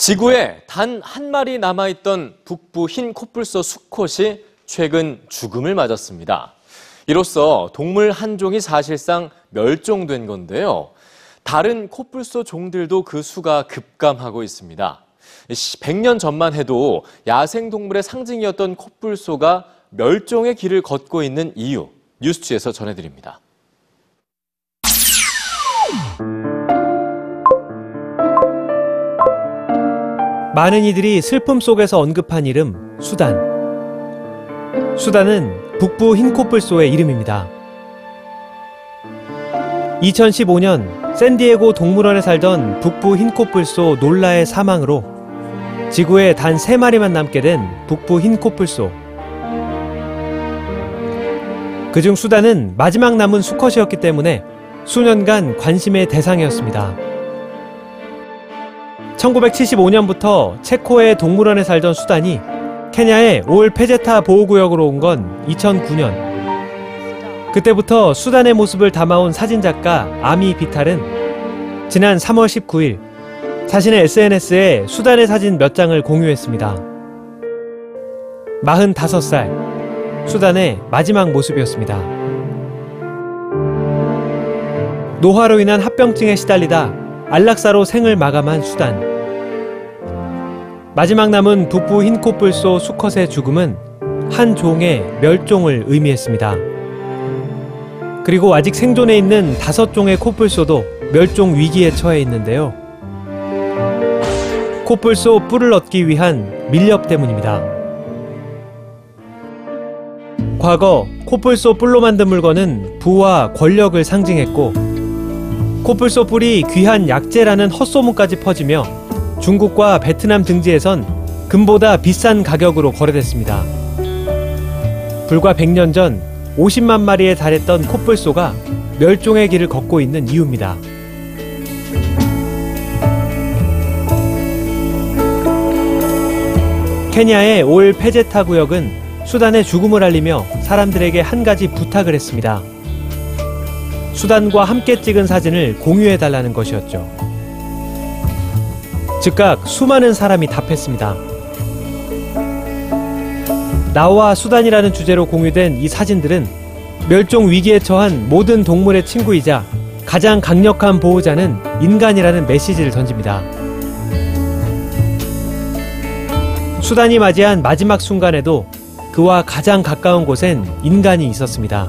지구에 단 한 마리 남아있던 북부 흰 코뿔소 수컷이 최근 죽음을 맞았습니다. 이로써 동물 한 종이 사실상 멸종된 건데요. 다른 코뿔소 종들도 그 수가 급감하고 있습니다. 100년 전만 해도 야생동물의 상징이었던 코뿔소가 멸종의 길을 걷고 있는 이유, 뉴스취에서 전해드립니다. 많은 이들이 슬픔 속에서 언급한 이름 수단. 수단은 북부 흰코뿔소의 이름입니다. 2015년 샌디에고 동물원에 살던 북부 흰코뿔소 놀라의 사망으로 지구에 단 3마리만 남게 된 북부 흰코뿔소. 그중 수단은 마지막 남은 수컷이었기 때문에 수년간 관심의 대상이었습니다. 1975년부터 체코의 동물원에 살던 수단이 케냐의 올 페제타 보호구역으로 온 건 2009년. 그때부터 수단의 모습을 담아온 사진작가 아미 비탈은 지난 3월 19일 자신의 SNS에 수단의 사진 몇 장을 공유했습니다. 45살, 수단의 마지막 모습이었습니다. 노화로 인한 합병증에 시달리다 안락사로 생을 마감한 수단. 마지막 남은 북부 흰코뿔소 수컷의 죽음은 한 종의 멸종을 의미했습니다. 그리고 아직 생존해 있는 다섯 종의 코뿔소도 멸종 위기에 처해 있는데요. 코뿔소 뿔을 얻기 위한 밀렵 때문입니다. 과거 코뿔소 뿔로 만든 물건은 부와 권력을 상징했고 코뿔소 뿔이 귀한 약재라는 헛소문까지 퍼지며 중국과 베트남 등지에선 금보다 비싼 가격으로 거래됐습니다. 불과 100년 전 50만 마리에 달했던 코뿔소가 멸종의 길을 걷고 있는 이유입니다. 케냐의 올 페제타 구역은 수단의 죽음을 알리며 사람들에게 한 가지 부탁을 했습니다. 수단과 함께 찍은 사진을 공유해 달라는 것이었죠. 즉각 수많은 사람이 답했습니다. 나와 수단이라는 주제로 공유된 이 사진들은 멸종 위기에 처한 모든 동물의 친구이자 가장 강력한 보호자는 인간이라는 메시지를 던집니다. 수단이 맞이한 마지막 순간에도 그와 가장 가까운 곳엔 인간이 있었습니다.